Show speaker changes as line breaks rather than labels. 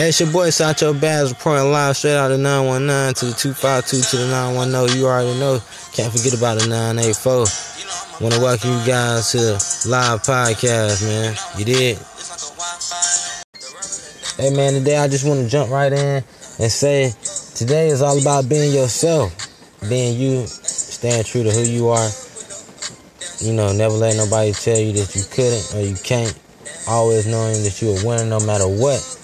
Hey, it's your boy Sancho Baz reporting live straight out of 919 to the 252 to the 910. You already know. Can't forget about the 984. Want to welcome you guys to the live podcast, man. You did? Hey, man, today I just want to jump right in and say today is all about being yourself, being you, staying true to who you are. You know, never let nobody tell you that you couldn't or you can't. Always knowing that you're a winner no matter what.